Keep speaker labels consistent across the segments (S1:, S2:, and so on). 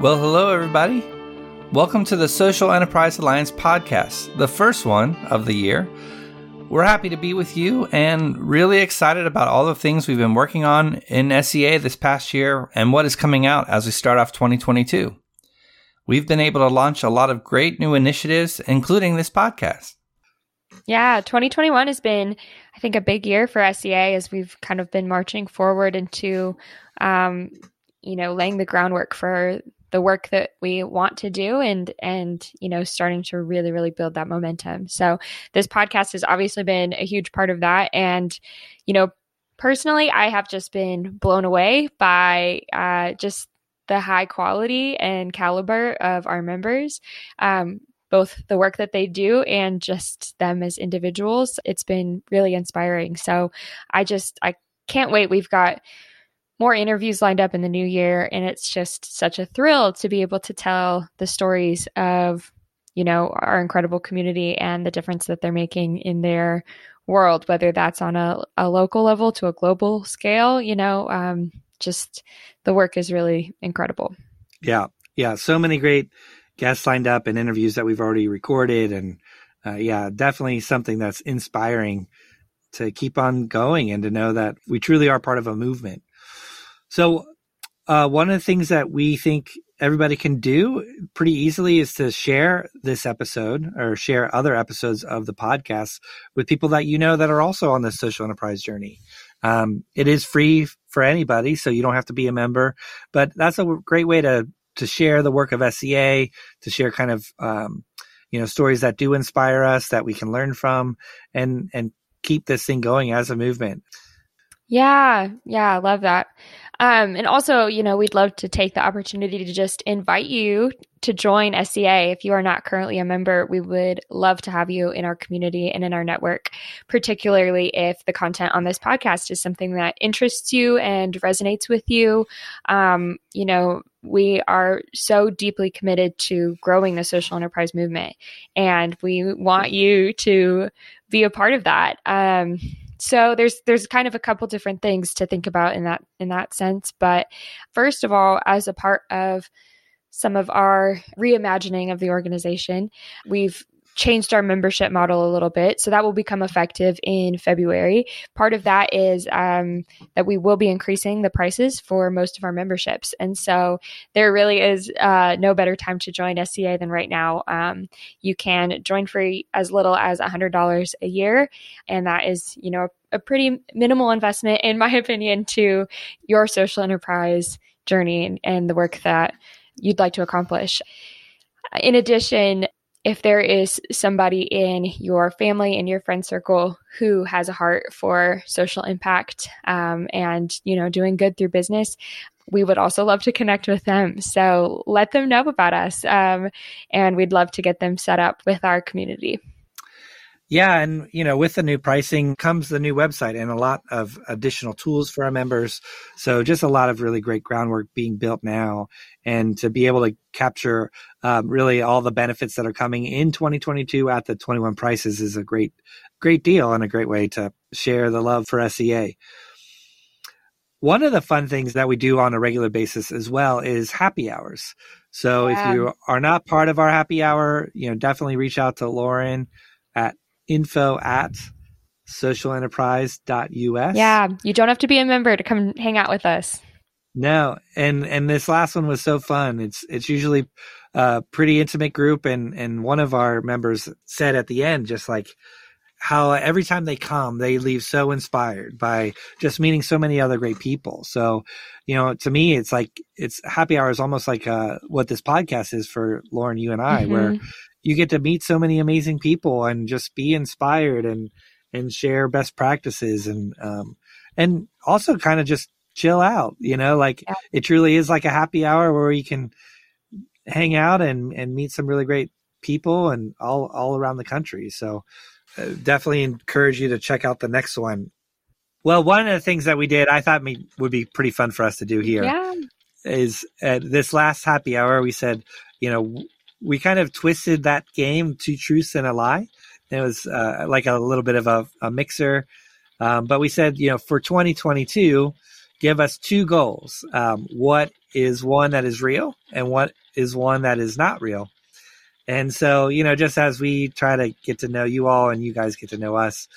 S1: Well, hello, everybody. Welcome to the Social Enterprise Alliance podcast, the first one of the year. We're happy to be with you and really excited about all the things we've been working on in SEA this past year and what is coming out as we start off 2022. We've been able to launch a lot of great new initiatives, including this podcast.
S2: Yeah, 2021 has been, I think, a big year for SEA as we've kind of been marching forward into, um, you know, laying the groundwork for the work that we want to do and and you know starting to really really build that momentum. So this podcast has obviously been a huge part of that. And you know personally i have just been blown away by uh, just the high quality and caliber of our members um, both the work that they do and just them as individuals. It's been really inspiring. So i just i can't wait. We've got more interviews lined up in the new year and it's just such a thrill to be able to tell the stories of you know our incredible community and the difference that they're making in their world whether that's on a, a local level to a global scale you know um, just the work is really incredible.
S3: Yeah. Yeah. So many great guests lined up and interviews that we've already recorded. And uh, yeah definitely something that's inspiring to keep on going and to know that we truly are part of a movement so, uh, one of the things that we think everybody can do pretty easily is to share this episode or share other episodes of the podcast with people that you know that are also on this social enterprise journey. Um, it is free for anybody, so you don't have to be a member, but that's a great way to to share the work of SEA, to share kind of um, you know stories that do inspire us that we can learn from, and and keep this thing going as a movement.
S2: Yeah, yeah, I love that. Um, and also, you know, we'd love to take the opportunity to just invite you to join SEA. If you are not currently a member, we would love to have you in our community and in our network, particularly if the content on this podcast is something that interests you and resonates with you. Um, you know, we are so deeply committed to growing the social enterprise movement, and we want you to be a part of that. Um, so there's there's kind of a couple different things to think about in that in that sense. But first of all as a part of some of our reimagining of the organization we've changed our membership model a little bit. So that will become effective in February. Part of that is um, that we will be increasing the prices for most of our memberships. And so there really is uh, no better time to join SEA than right now. Um, you can join for as little as $100 a year. And that is, you know, a pretty minimal investment, in my opinion, to your social enterprise journey and, and the work that you'd like to accomplish. In addition, if there is somebody in your family in your friend circle who has a heart for social impact um, and you know doing good through business we would also love to connect with them. So let them know about us um, and we'd love to get them set up with our community
S3: yeah, and you know, with the new pricing comes the new website and a lot of additional tools for our members. So just a lot of really great groundwork being built now, and to be able to capture um, really all the benefits that are coming in 2022 at the 21 prices is a great, great deal and a great way to share the love for SEA. One of the fun things that we do on a regular basis as well is happy hours. So yeah. if you are not part of our happy hour, you know, definitely reach out to Lauren at info at socialenterprise.us.
S2: Yeah, you don't have to be a member to come hang out with us.
S3: No, and and this last one was so fun. It's it's usually a pretty intimate group, and and one of our members said at the end, just like how every time they come, they leave so inspired by just meeting so many other great people. So, you know, to me, it's like it's happy hour is almost like uh, what this podcast is for Lauren, you and I, mm-hmm. where you get to meet so many amazing people and just be inspired and and share best practices and um and also kind of just chill out you know like yeah. it truly is like a happy hour where you can hang out and and meet some really great people and all all around the country so uh, definitely encourage you to check out the next one well one of the things that we did i thought me, would be pretty fun for us to do here
S2: yeah.
S3: is at this last happy hour we said you know we kind of twisted that game to truths and a lie. It was uh, like a little bit of a, a mixer. Um, but we said, you know, for 2022, give us two goals. Um, what is one that is real and what is one that is not real? And so, you know, just as we try to get to know you all and you guys get to know us,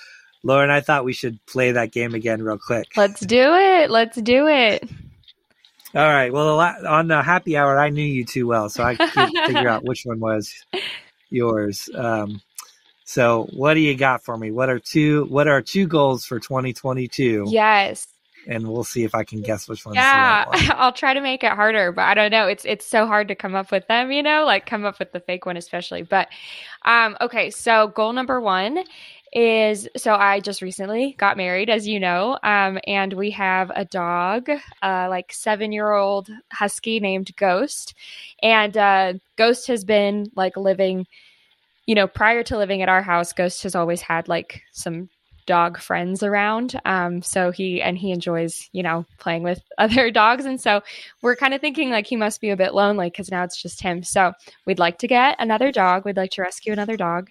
S3: Lauren, I thought we should play that game again real quick.
S2: Let's do it. Let's do it.
S3: All right. Well, on the happy hour, I knew you too well, so I could figure out which one was yours. Um, so, what do you got for me? What are two? What are two goals for 2022?
S2: Yes
S3: and we'll see if I can guess which one.
S2: Yeah, I'll try to make it harder, but I don't know. It's it's so hard to come up with them, you know, like come up with the fake one especially. But um, okay, so goal number one is so I just recently got married, as you know, um, and we have a dog, uh, like seven year old husky named Ghost, and uh, Ghost has been like living. You know, prior to living at our house, Ghost has always had like some dog friends around. Um, so he and he enjoys, you know, playing with other dogs. And so we're kind of thinking like he must be a bit lonely because now it's just him. So we'd like to get another dog. We'd like to rescue another dog.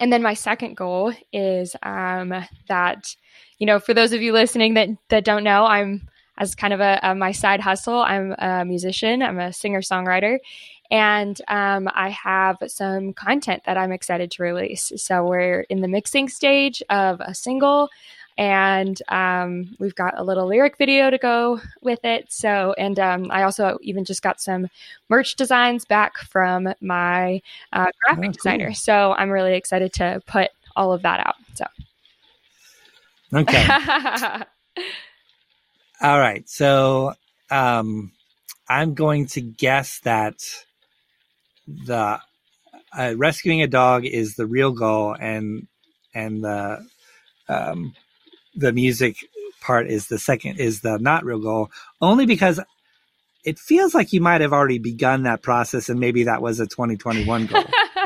S2: And then my second goal is um, that, you know, for those of you listening that that don't know, I'm as kind of a, a my side hustle. I'm a musician. I'm a singer songwriter, and um, I have some content that I'm excited to release. So we're in the mixing stage of a single, and um, we've got a little lyric video to go with it. So, and um, I also even just got some merch designs back from my uh, graphic oh, cool. designer. So I'm really excited to put all of that out. So,
S3: okay. all right. So, um, I'm going to guess that the uh, rescuing a dog is the real goal, and and the um, the music part is the second is the not real goal. Only because it feels like you might have already begun that process, and maybe that was a 2021 goal.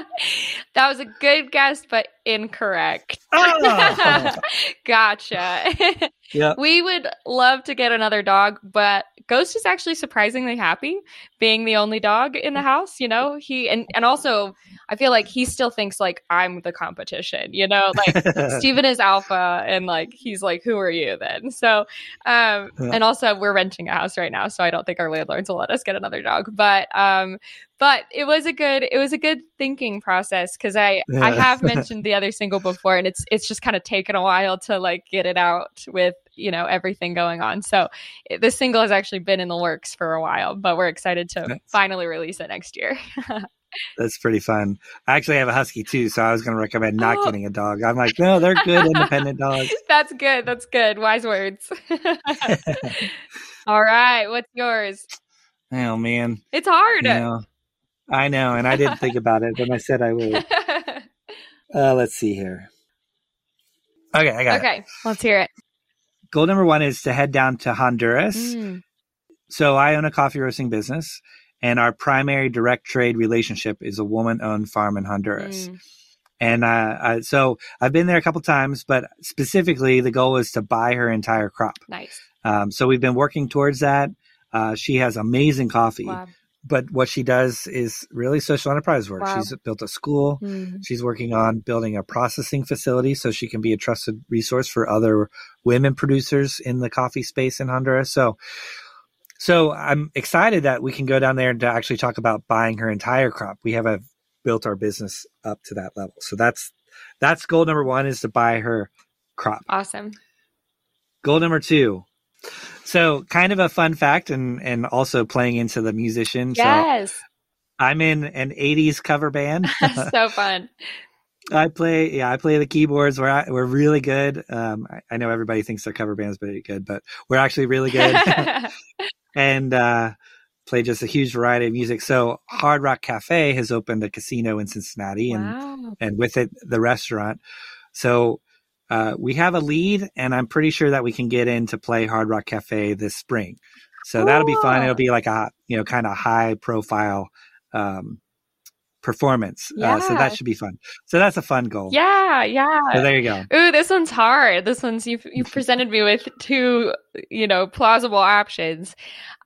S2: that was a good guess, but incorrect. Oh. gotcha. yeah. We would love to get another dog, but Ghost is actually surprisingly happy being the only dog in the house, you know? He and and also I feel like he still thinks like I'm the competition, you know? Like Steven is alpha and like he's like who are you then? So um yeah. and also we're renting a house right now, so I don't think our landlords will let us get another dog, but um but it was a good it was a good thinking process because I yeah. I have mentioned the other single before and it's it's just kind of taken a while to like get it out with you know everything going on. So it, this single has actually been in the works for a while, but we're excited to That's, finally release it next year.
S3: That's pretty fun. I actually have a husky too, so I was going to recommend not oh. getting a dog. I'm like, no, they're good independent dogs.
S2: That's good. That's good. Wise words. All right, what's yours?
S3: Oh man,
S2: it's hard.
S3: You know, I know, and I didn't think about it, but I said I would. Uh, let's see here. Okay, I got
S2: okay, it. Okay, let's hear it.
S3: Goal number one is to head down to Honduras. Mm. So I own a coffee roasting business, and our primary direct trade relationship is a woman-owned farm in Honduras. Mm. And uh, I, so I've been there a couple times, but specifically the goal is to buy her entire crop.
S2: Nice.
S3: Um, so we've been working towards that. Uh, she has amazing coffee. Wow but what she does is really social enterprise work. Wow. She's built a school. Mm-hmm. She's working on building a processing facility so she can be a trusted resource for other women producers in the coffee space in Honduras. So, so I'm excited that we can go down there and to actually talk about buying her entire crop. We have a, built our business up to that level. So that's that's goal number one is to buy her crop.
S2: Awesome.
S3: Goal number two so, kind of a fun fact, and and also playing into the musician.
S2: Yes. So
S3: I'm in an '80s cover band.
S2: so fun.
S3: I play, yeah, I play the keyboards. We're we're really good. Um, I, I, know everybody thinks their cover band's pretty good, but we're actually really good. and uh, play just a huge variety of music. So Hard Rock Cafe has opened a casino in Cincinnati, wow. and and with it the restaurant. So uh, we have a lead, and I'm pretty sure that we can get in to play Hard Rock Cafe this spring. So cool. that'll be fun. It'll be like a you know kind of high profile um, performance. Yeah. Uh, so that should be fun. So that's a fun goal.
S2: Yeah, yeah.
S3: So there you go.
S2: Ooh, this one's hard. This one's you you presented me with two, you know, plausible options.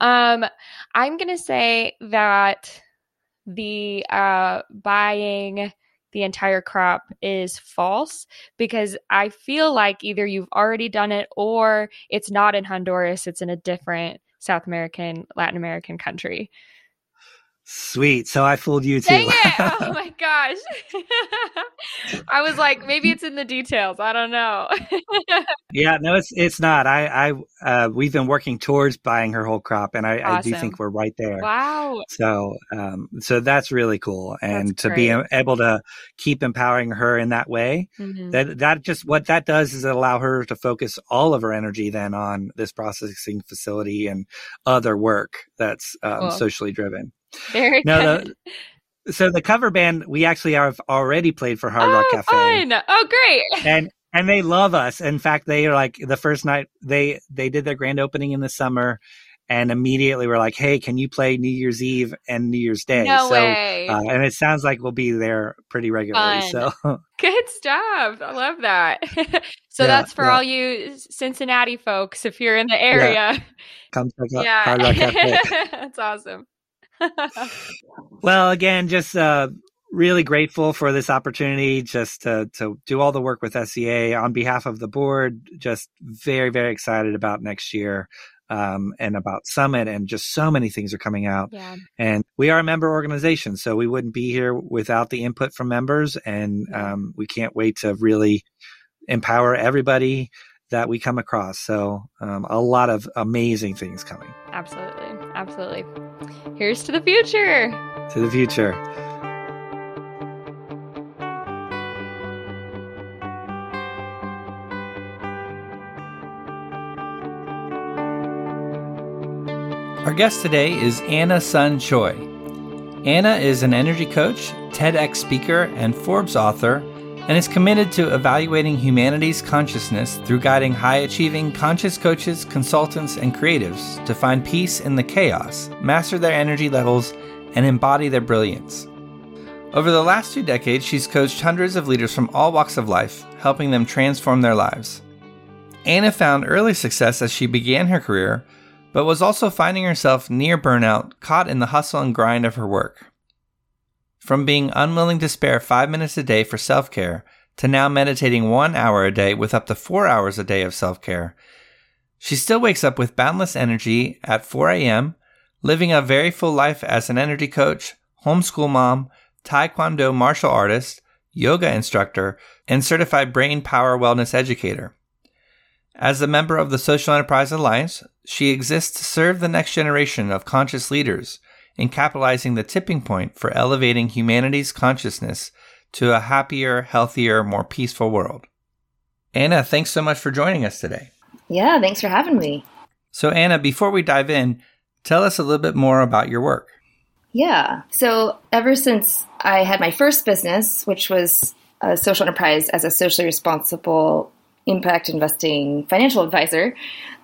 S2: Um I'm going to say that the uh buying the entire crop is false because I feel like either you've already done it or it's not in Honduras, it's in a different South American, Latin American country.
S3: Sweet. So I fooled you too.
S2: Dang it. Oh my gosh. I was like, maybe it's in the details. I don't know.
S3: yeah, no, it's it's not. I I uh, we've been working towards buying her whole crop, and I, awesome. I do think we're right there.
S2: Wow.
S3: So um so that's really cool, and that's to great. be able to keep empowering her in that way, mm-hmm. that that just what that does is allow her to focus all of her energy then on this processing facility and other work that's um, cool. socially driven.
S2: Very no, good.
S3: The, so the cover band we actually have already played for Hard Rock
S2: oh,
S3: Cafe.
S2: Fun. Oh, great!
S3: And and they love us. In fact, they are like the first night they they did their grand opening in the summer, and immediately we're like, "Hey, can you play New Year's Eve and New Year's Day?"
S2: No
S3: so,
S2: way.
S3: Uh, and it sounds like we'll be there pretty regularly.
S2: Fun.
S3: So
S2: good stuff. I love that. so yeah, that's for yeah. all you Cincinnati folks. If you're in the area, yeah.
S3: come check out yeah. Hard Rock Cafe.
S2: that's awesome
S3: well, again, just uh, really grateful for this opportunity just to, to do all the work with SEA on behalf of the board. Just very, very excited about next year. Um, and about Summit, and just so many things are coming out.
S2: Yeah.
S3: And we are a member organization, so we wouldn't be here without the input from members. And um, we can't wait to really empower everybody that we come across. So, um, a lot of amazing things coming.
S2: Absolutely. Absolutely. Here's to the future.
S3: To the future.
S1: Our guest today is Anna Sun Choi. Anna is an energy coach, TEDx speaker, and Forbes author and is committed to evaluating humanity's consciousness through guiding high achieving conscious coaches, consultants, and creatives to find peace in the chaos, master their energy levels, and embody their brilliance. Over the last two decades, she's coached hundreds of leaders from all walks of life, helping them transform their lives. Anna found early success as she began her career, but was also finding herself near burnout, caught in the hustle and grind of her work. From being unwilling to spare five minutes a day for self care to now meditating one hour a day with up to four hours a day of self care, she still wakes up with boundless energy at 4 a.m., living a very full life as an energy coach, homeschool mom, taekwondo martial artist, yoga instructor, and certified brain power wellness educator. As a member of the Social Enterprise Alliance, she exists to serve the next generation of conscious leaders in capitalizing the tipping point for elevating humanity's consciousness to a happier, healthier, more peaceful world. Anna, thanks so much for joining us today.
S4: Yeah, thanks for having me.
S1: So, Anna, before we dive in, tell us a little bit more about your work.
S4: Yeah. So, ever since I had my first business, which was a social enterprise as a socially responsible impact investing financial advisor,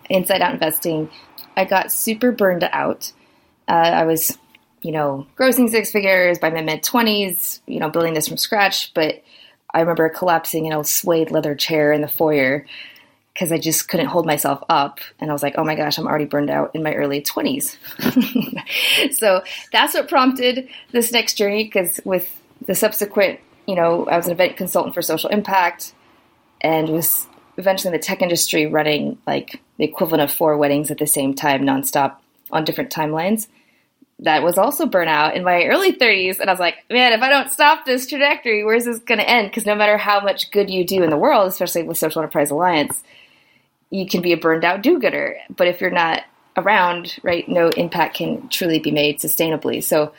S4: inside out investing, I got super burned out. Uh, I was you know, grossing six figures by my mid 20s, you know, building this from scratch. But I remember collapsing in a suede leather chair in the foyer because I just couldn't hold myself up. And I was like, oh my gosh, I'm already burned out in my early 20s. so that's what prompted this next journey because with the subsequent, you know, I was an event consultant for social impact and was eventually in the tech industry running like the equivalent of four weddings at the same time, nonstop on different timelines that was also burnout in my early 30s. And I was like, man, if I don't stop this trajectory, where's this going to end? Because no matter how much good you do in the world, especially with Social Enterprise Alliance, you can be a burned out do gooder. But if you're not around, right, no impact can truly be made sustainably. So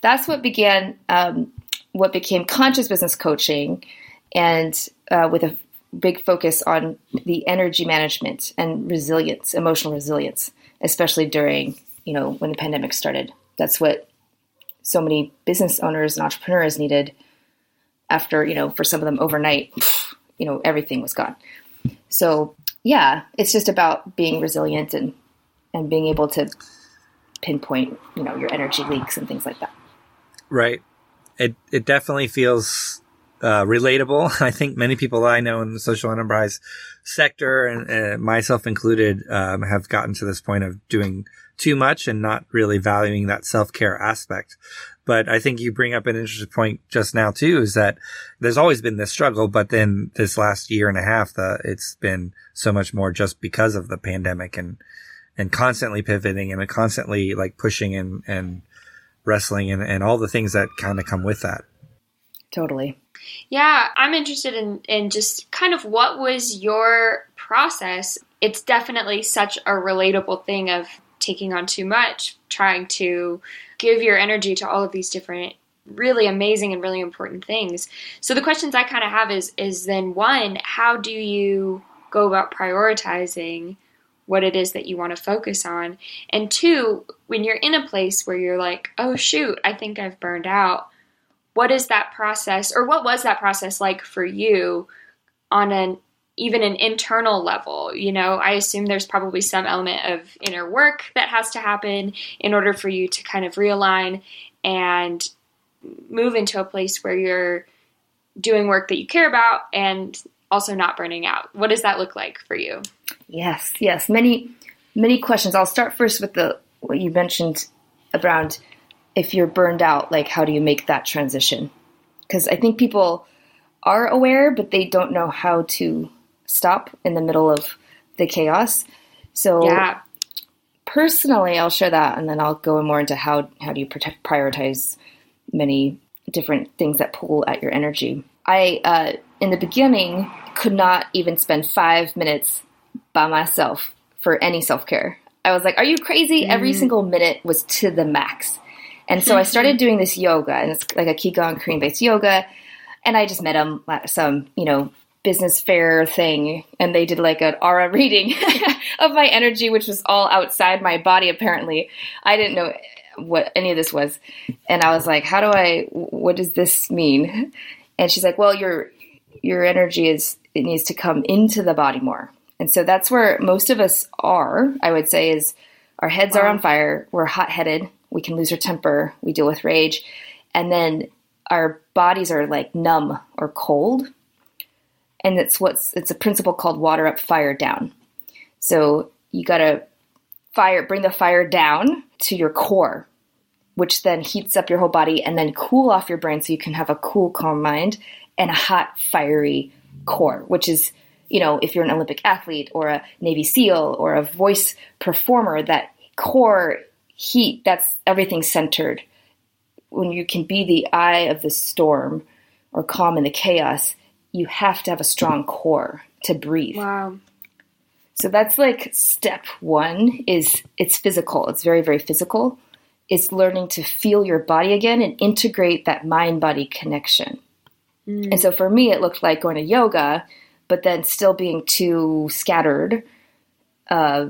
S4: that's what began, um, what became conscious business coaching and uh, with a big focus on the energy management and resilience, emotional resilience, especially during, you know, when the pandemic started. That's what so many business owners and entrepreneurs needed after, you know, for some of them overnight, you know, everything was gone. So, yeah, it's just about being resilient and and being able to pinpoint, you know, your energy leaks and things like that.
S3: Right. It it definitely feels uh, relatable. I think many people I know in the social enterprise sector, and uh, myself included, um, have gotten to this point of doing too much and not really valuing that self care aspect. But I think you bring up an interesting point just now too, is that there's always been this struggle, but then this last year and a half, the, it's been so much more just because of the pandemic and, and constantly pivoting and constantly like pushing and, and wrestling and, and all the things that kind of come with that.
S4: Totally.
S2: Yeah, I'm interested in, in just kind of what was your process. It's definitely such a relatable thing of taking on too much, trying to give your energy to all of these different really amazing and really important things. So the questions I kind of have is is then one, how do you go about prioritizing what it is that you want to focus on? And two, when you're in a place where you're like, "Oh shoot, I think I've burned out." What is that process or what was that process like for you on an even an internal level. You know, I assume there's probably some element of inner work that has to happen in order for you to kind of realign and move into a place where you're doing work that you care about and also not burning out. What does that look like for you?
S4: Yes, yes. Many many questions. I'll start first with the what you mentioned around if you're burned out, like how do you make that transition? Because I think people are aware, but they don't know how to stop in the middle of the chaos. So
S2: yeah.
S4: personally, I'll share that, and then I'll go more into how how do you protect, prioritize many different things that pull at your energy. I uh, in the beginning could not even spend five minutes by myself for any self care. I was like, "Are you crazy?" Mm. Every single minute was to the max. And so I started doing this yoga, and it's like a Qigong Korean based yoga. And I just met him some, you know, business fair thing and they did like an aura reading of my energy which was all outside my body apparently. I didn't know what any of this was. And i was like how do i what does this mean? And she's like well your your energy is it needs to come into the body more. And so that's where most of us are i would say is our heads wow. are on fire we're hot-headed we can lose our temper we deal with rage and then our bodies are like numb or cold and it's what's it's a principle called water up, fire down. So you got to fire, bring the fire down to your core, which then heats up your whole body, and then cool off your brain so you can have a cool, calm mind and a hot, fiery core, which is you know, if you're an Olympic athlete or a Navy SEAL or a voice performer, that core heat, that's everything centered. When you can be the eye of the storm or calm in the chaos, you have to have a strong core to breathe.
S2: Wow.
S4: So that's like step one is it's physical. It's very, very physical. It's learning to feel your body again and integrate that mind body connection. Mm. And so for me, it looked like going to yoga, but then still being too scattered uh,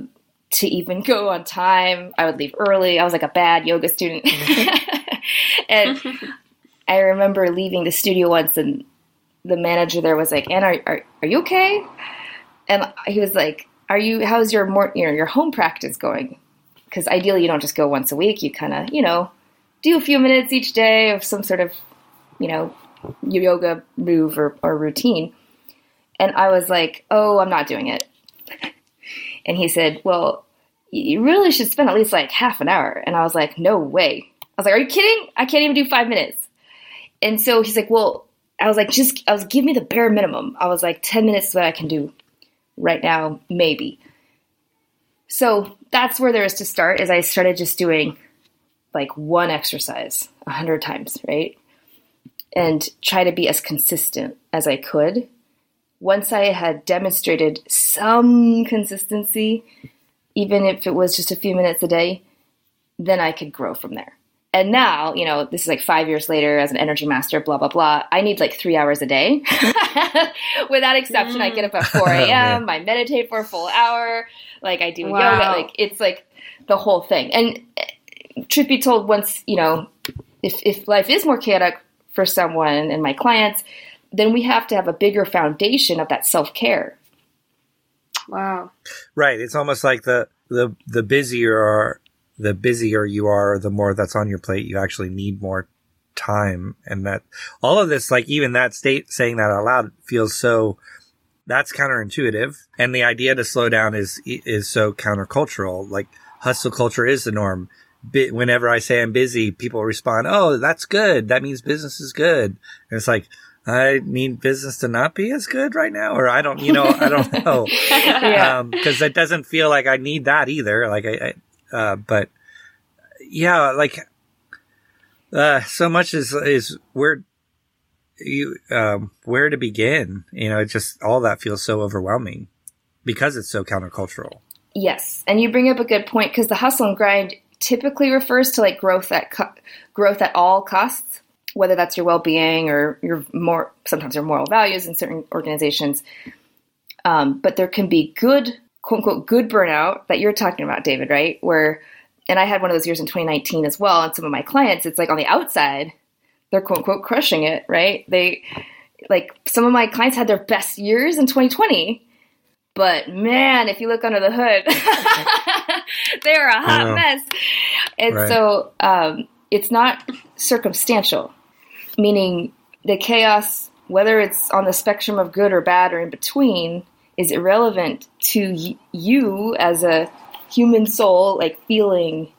S4: to even go on time. I would leave early. I was like a bad yoga student. and I remember leaving the studio once and the manager there was like, "And are, are, are you okay?" And he was like, "Are you? How's your more you know your home practice going?" Because ideally, you don't just go once a week. You kind of you know do a few minutes each day of some sort of you know yoga move or, or routine. And I was like, "Oh, I'm not doing it." and he said, "Well." You really should spend at least like half an hour. And I was like, no way. I was like, are you kidding? I can't even do five minutes. And so he's like, well, I was like, just, I was, give me the bare minimum. I was like, 10 minutes is what I can do right now, maybe. So that's where there is to start, is I started just doing like one exercise a hundred times, right? And try to be as consistent as I could. Once I had demonstrated some consistency, even if it was just a few minutes a day, then I could grow from there. And now, you know, this is like five years later as an energy master, blah, blah, blah. I need like three hours a day. Without exception, mm. I get up at 4 a.m., I meditate for a full hour, like I do wow. yoga. Like it's like the whole thing. And eh, truth be told, once, you know, if, if life is more chaotic for someone and my clients, then we have to have a bigger foundation of that self care.
S2: Wow.
S3: Right. It's almost like the, the, the busier the busier you are, the more that's on your plate, you actually need more time. And that all of this, like even that state saying that out loud feels so that's counterintuitive. And the idea to slow down is, is so countercultural. Like hustle culture is the norm. Whenever I say I'm busy, people respond, "Oh, that's good. That means business is good." And it's like, I need business to not be as good right now, or I don't, you know, I don't know, yeah. because um, it doesn't feel like I need that either. Like I, I uh, but yeah, like uh, so much is is where you um, where to begin. You know, just all that feels so overwhelming because it's so countercultural.
S4: Yes, and you bring up a good point because the hustle and grind typically refers to like growth at co- growth at all costs, whether that's your well being or your more sometimes your moral values in certain organizations. Um, but there can be good quote unquote good burnout that you're talking about, David, right? Where and I had one of those years in 2019 as well. And some of my clients, it's like on the outside, they're quote unquote crushing it, right? They like some of my clients had their best years in 2020 but man, if you look under the hood, they are a hot mess. And right. so um, it's not circumstantial, meaning the chaos, whether it's on the spectrum of good or bad or in between, is irrelevant to y- you as a human soul, like feeling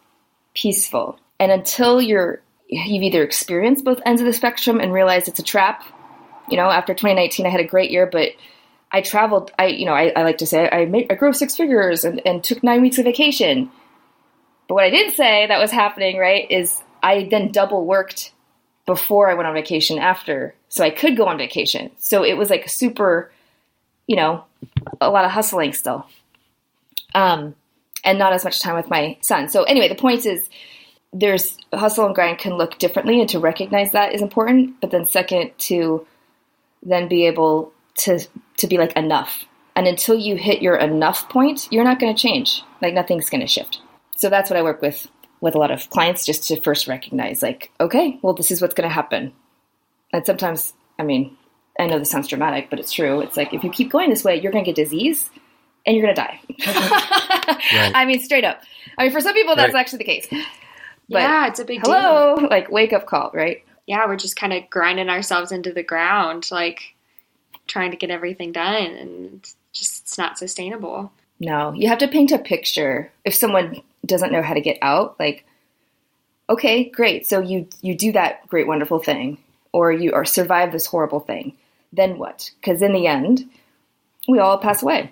S4: peaceful. And until you're you've either experienced both ends of the spectrum and realized it's a trap. You know, after 2019, I had a great year, but I traveled. I you know I, I like to say I made I grew six figures and, and took nine weeks of vacation. But what I didn't say that was happening right is I then double worked before I went on vacation after, so I could go on vacation. So it was like a super, you know, a lot of hustling still, um, and not as much time with my son. So anyway, the point is, there's hustle and grind can look differently, and to recognize that is important. But then second, to then be able to to be like enough. And until you hit your enough point, you're not going to change. Like nothing's going to shift. So that's what I work with with a lot of clients just to first recognize like, okay, well this is what's going to happen. And sometimes, I mean, I know this sounds dramatic, but it's true. It's like if you keep going this way, you're going to get disease and you're going to die. right. I mean, straight up. I mean, for some people, that's right. actually the case.
S2: But yeah, it's a big
S4: hello, deal. like wake up call, right?
S2: Yeah, we're just kind of grinding ourselves into the ground. Like trying to get everything done and just it's not sustainable.
S4: No, you have to paint a picture. If someone doesn't know how to get out, like okay, great. So you you do that great wonderful thing or you or survive this horrible thing. Then what? Cuz in the end, we all pass away.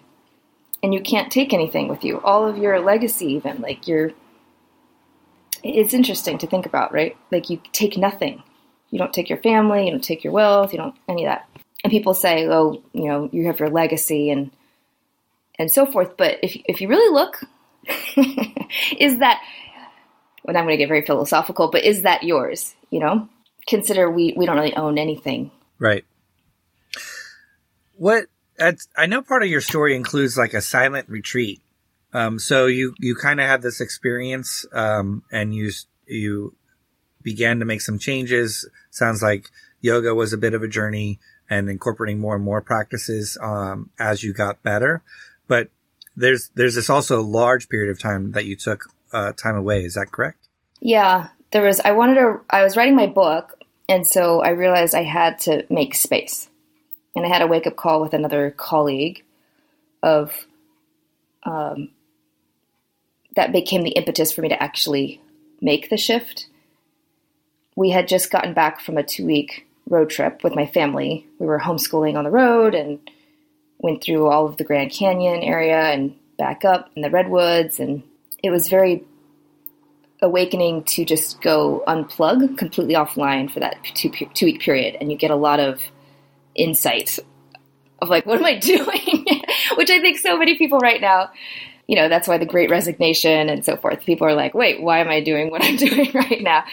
S4: And you can't take anything with you. All of your legacy even like your it's interesting to think about, right? Like you take nothing. You don't take your family, you don't take your wealth, you don't any of that and people say, oh, you know, you have your legacy and and so forth. But if if you really look, is that well, I'm going to get very philosophical, but is that yours? You know, consider we we don't really own anything.
S3: Right. What I know part of your story includes like a silent retreat. Um, so you you kind of had this experience, um, and you you began to make some changes. Sounds like yoga was a bit of a journey and incorporating more and more practices um, as you got better. But there's there's this also large period of time that you took uh, time away. Is that correct?
S4: Yeah, there was. I wanted to. I was writing my book, and so I realized I had to make space, and I had a wake up call with another colleague, of, um, that became the impetus for me to actually make the shift. We had just gotten back from a two week road trip with my family. We were homeschooling on the road and went through all of the Grand Canyon area and back up in the redwoods and it was very awakening to just go unplug completely offline for that two, two week period and you get a lot of insight of like what am i doing which i think so many people right now you know that's why the great resignation and so forth people are like wait why am i doing what i'm doing right now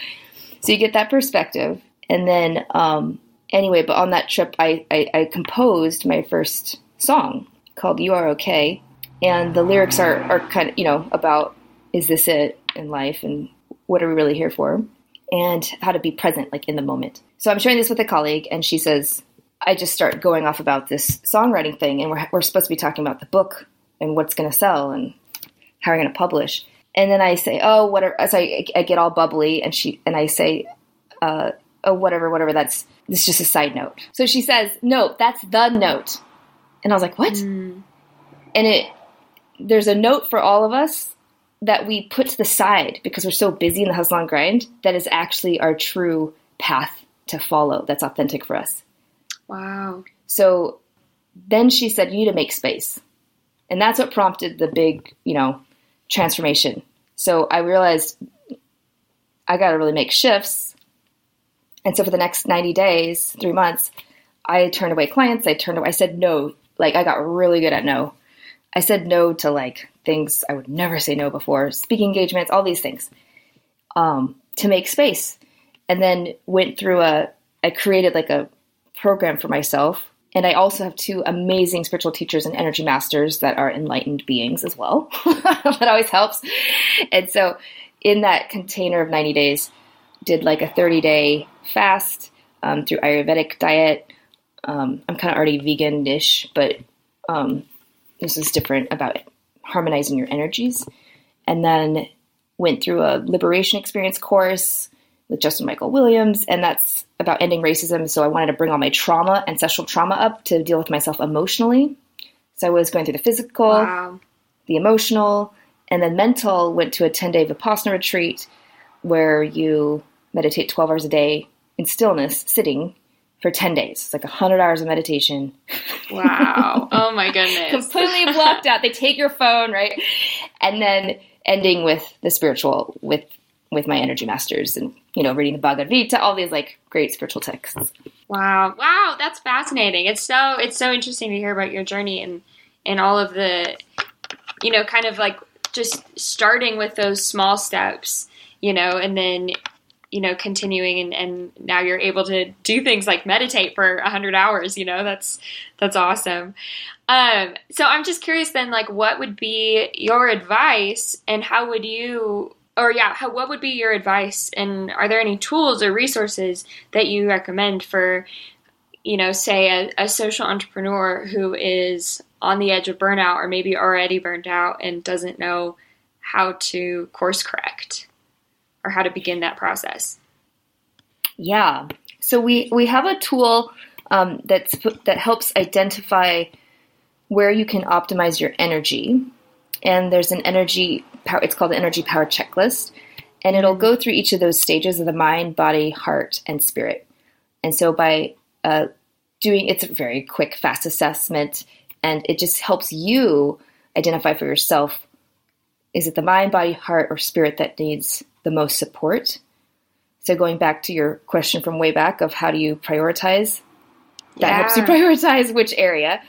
S4: so you get that perspective and then, um, anyway, but on that trip, I, I, I composed my first song called You Are Okay. And the lyrics are, are kind of, you know, about is this it in life and what are we really here for? And how to be present, like in the moment. So I'm sharing this with a colleague, and she says, I just start going off about this songwriting thing, and we're, we're supposed to be talking about the book and what's going to sell and how we're going to publish. And then I say, oh, whatever. So I, I get all bubbly, and she and I say, uh, oh, whatever, whatever, that's, it's just a side note. So she says, no, that's the note. And I was like, what? Mm. And it, there's a note for all of us, that we put to the side because we're so busy in the hustle and grind that is actually our true path to follow that's authentic for us.
S2: Wow.
S4: So then she said, You need to make space. And that's what prompted the big, you know, transformation. So I realized I got to really make shifts. And so for the next 90 days, three months, I turned away clients. I turned away, I said no. Like I got really good at no. I said no to like things I would never say no before, speaking engagements, all these things, um, to make space. And then went through a, I created like a program for myself. And I also have two amazing spiritual teachers and energy masters that are enlightened beings as well. that always helps. And so in that container of 90 days, did like a 30 day fast um, through Ayurvedic diet. Um, I'm kind of already vegan ish, but um, this is different about harmonizing your energies. And then went through a liberation experience course with Justin Michael Williams, and that's about ending racism. So I wanted to bring all my trauma, ancestral trauma, up to deal with myself emotionally. So I was going through the physical,
S2: Wow.
S4: the emotional, and then mental. Went to a 10 day Vipassana retreat where you meditate 12 hours a day in stillness, sitting for 10 days. It's like 100 hours of meditation.
S2: Wow. oh my goodness.
S4: Completely blocked out. They take your phone, right? And then ending with the spiritual, with with my energy masters and you know reading the Bhagavad Gita, all these like great spiritual texts.
S2: Wow. Wow, that's fascinating. It's so it's so interesting to hear about your journey and and all of the you know, kind of like just starting with those small steps, you know, and then you know, continuing and, and now you're able to do things like meditate for a hundred hours, you know, that's that's awesome. Um, so I'm just curious then, like what would be your advice and how would you or yeah, how, what would be your advice and are there any tools or resources that you recommend for you know, say a, a social entrepreneur who is on the edge of burnout or maybe already burned out and doesn't know how to course correct or how to begin that process?
S4: Yeah. So we we have a tool um, that's that helps identify where you can optimize your energy, and there's an energy power. It's called the energy power checklist, and it'll go through each of those stages of the mind, body, heart, and spirit. And so by uh, doing it's a very quick, fast assessment, and it just helps you identify for yourself: is it the mind, body, heart, or spirit that needs the most support? So going back to your question from way back of how do you prioritize, that helps you prioritize which area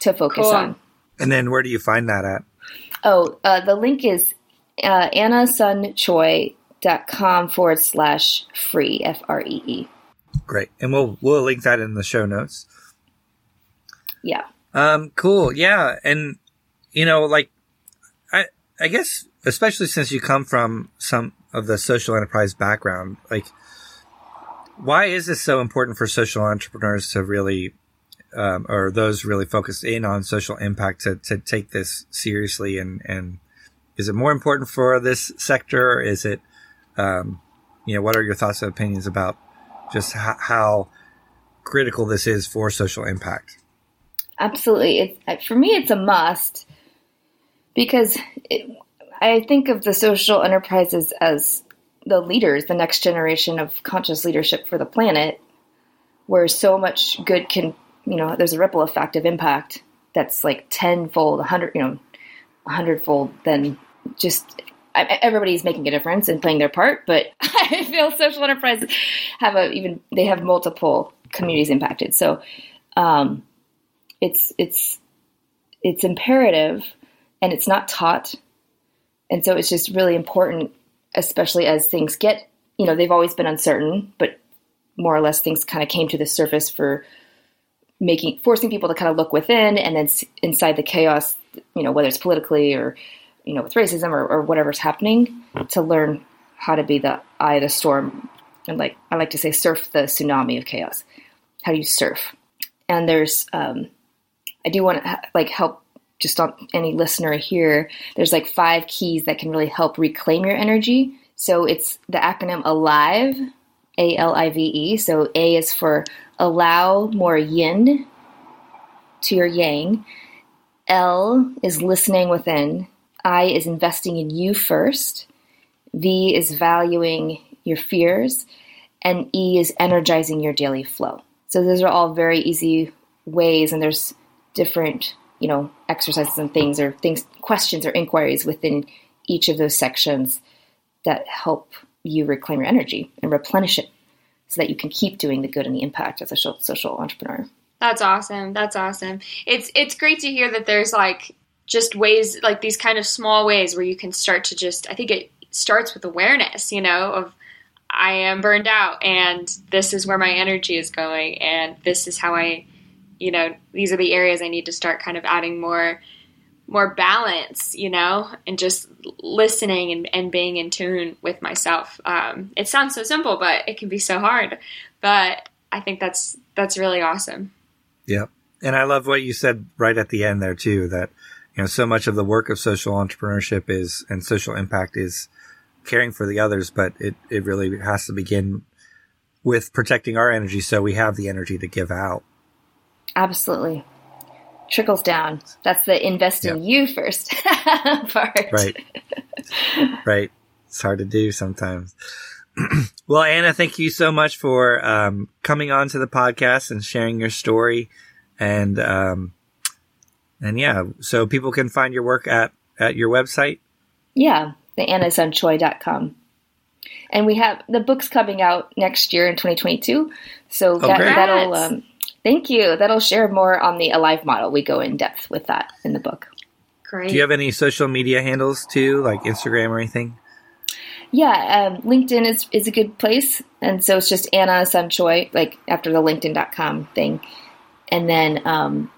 S4: to focus
S2: Cool.
S4: on.
S3: And then where do you find that at?
S4: Oh, uh, the link is uh, annasunchoi.com forward slash free, F R E E.
S3: Great. And we'll we'll link that in the show notes.
S4: Yeah.
S3: Um, cool. Yeah. And, you know, like, I, I guess, especially since you come from some of the social enterprise background, like, why is this so important for social entrepreneurs to really, um, or those really focused in on social impact to, to take this seriously? And, and is it more important for this sector? Is it, um, you know, what are your thoughts and opinions about just how, how critical this is for social impact?
S4: Absolutely. For me, it's a must because it, I think of the social enterprises as the leaders, the next generation of conscious leadership for the planet, where so much good can, you know, there's a ripple effect of impact that's like tenfold, a hundred, you know, a hundredfold than just everybody's making a difference and playing their part. But I feel social enterprises have a even they have multiple communities impacted. So um, it's it's it's imperative and it's not taught and so it's just really important especially as things get you know they've always been uncertain but more or less things kind of came to the surface for making forcing people to kind of look within and then inside the chaos you know whether it's politically or you know with racism or, or whatever's happening to learn how to be the eye of the storm and like i like to say surf the tsunami of chaos how do you surf and there's um, I do want to ha- like help just on any listener here. There's like five keys that can really help reclaim your energy. So it's the acronym ALIVE, A L I V E. So A is for allow more yin to your yang. L is listening within. I is investing in you first. V is valuing your fears. And E is energizing your daily flow. So those are all very easy ways, and there's different, you know, exercises and things or things, questions or inquiries within each of those sections that help you reclaim your energy and replenish it so that you can keep doing the good and the impact as a social entrepreneur.
S2: That's awesome. That's awesome. It's it's great to hear that there's like just ways like these kind of small ways where you can start to just I think it starts with awareness, you know, of I am burned out and this is where my energy is going and this is how I you know, these are the areas I need to start kind of adding more more balance, you know, and just listening and, and being in tune with myself. Um, it sounds so simple, but it can be so hard. But I think that's that's really awesome.
S3: Yep. And I love what you said right at the end there too, that you know, so much of the work of social entrepreneurship is and social impact is caring for the others, but it, it really has to begin with protecting our energy so we have the energy to give out.
S4: Absolutely trickles down. That's the invest in you first part.
S3: Right. right. It's hard to do sometimes. well, Anna, thank you so much for um, coming on to the podcast and sharing your story. And um, and yeah, so people can find your work at at your website.
S4: Yeah, the annasunchoi.com. And we have the books coming out next year in 2022. So oh, that, that'll um, Thank you. That'll share more on the Alive model. We go in depth with that in the book.
S2: Great.
S3: Do you have any social media handles too, like Instagram or anything?
S4: Yeah, um, LinkedIn is, is a good place. And so it's just Anna Sun Choi, like after the LinkedIn.com thing. And then um,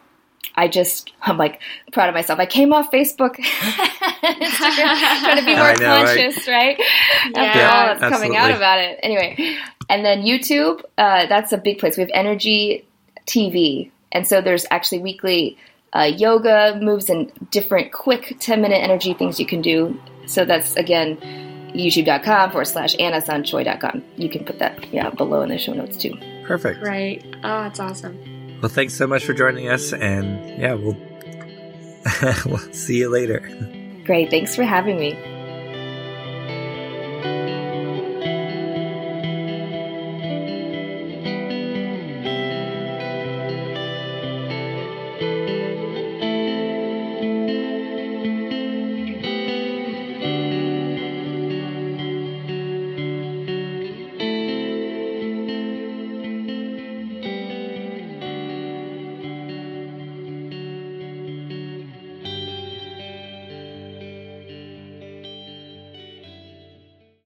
S4: I just, I'm like proud of myself. I came off Facebook, trying to be more know, conscious, right? right? Yeah, after all that's absolutely. coming out about it. Anyway, and then YouTube, uh, that's a big place. We have Energy TV. And so there's actually weekly uh, yoga moves and different quick 10 minute energy things you can do. So that's again, youtube.com forward slash annasunchoi.com. You can put that yeah below in the show notes too.
S3: Perfect.
S2: Right. Oh, it's awesome.
S3: Well, thanks so much for joining us. And yeah, we'll, we'll see you later.
S4: Great. Thanks for having me.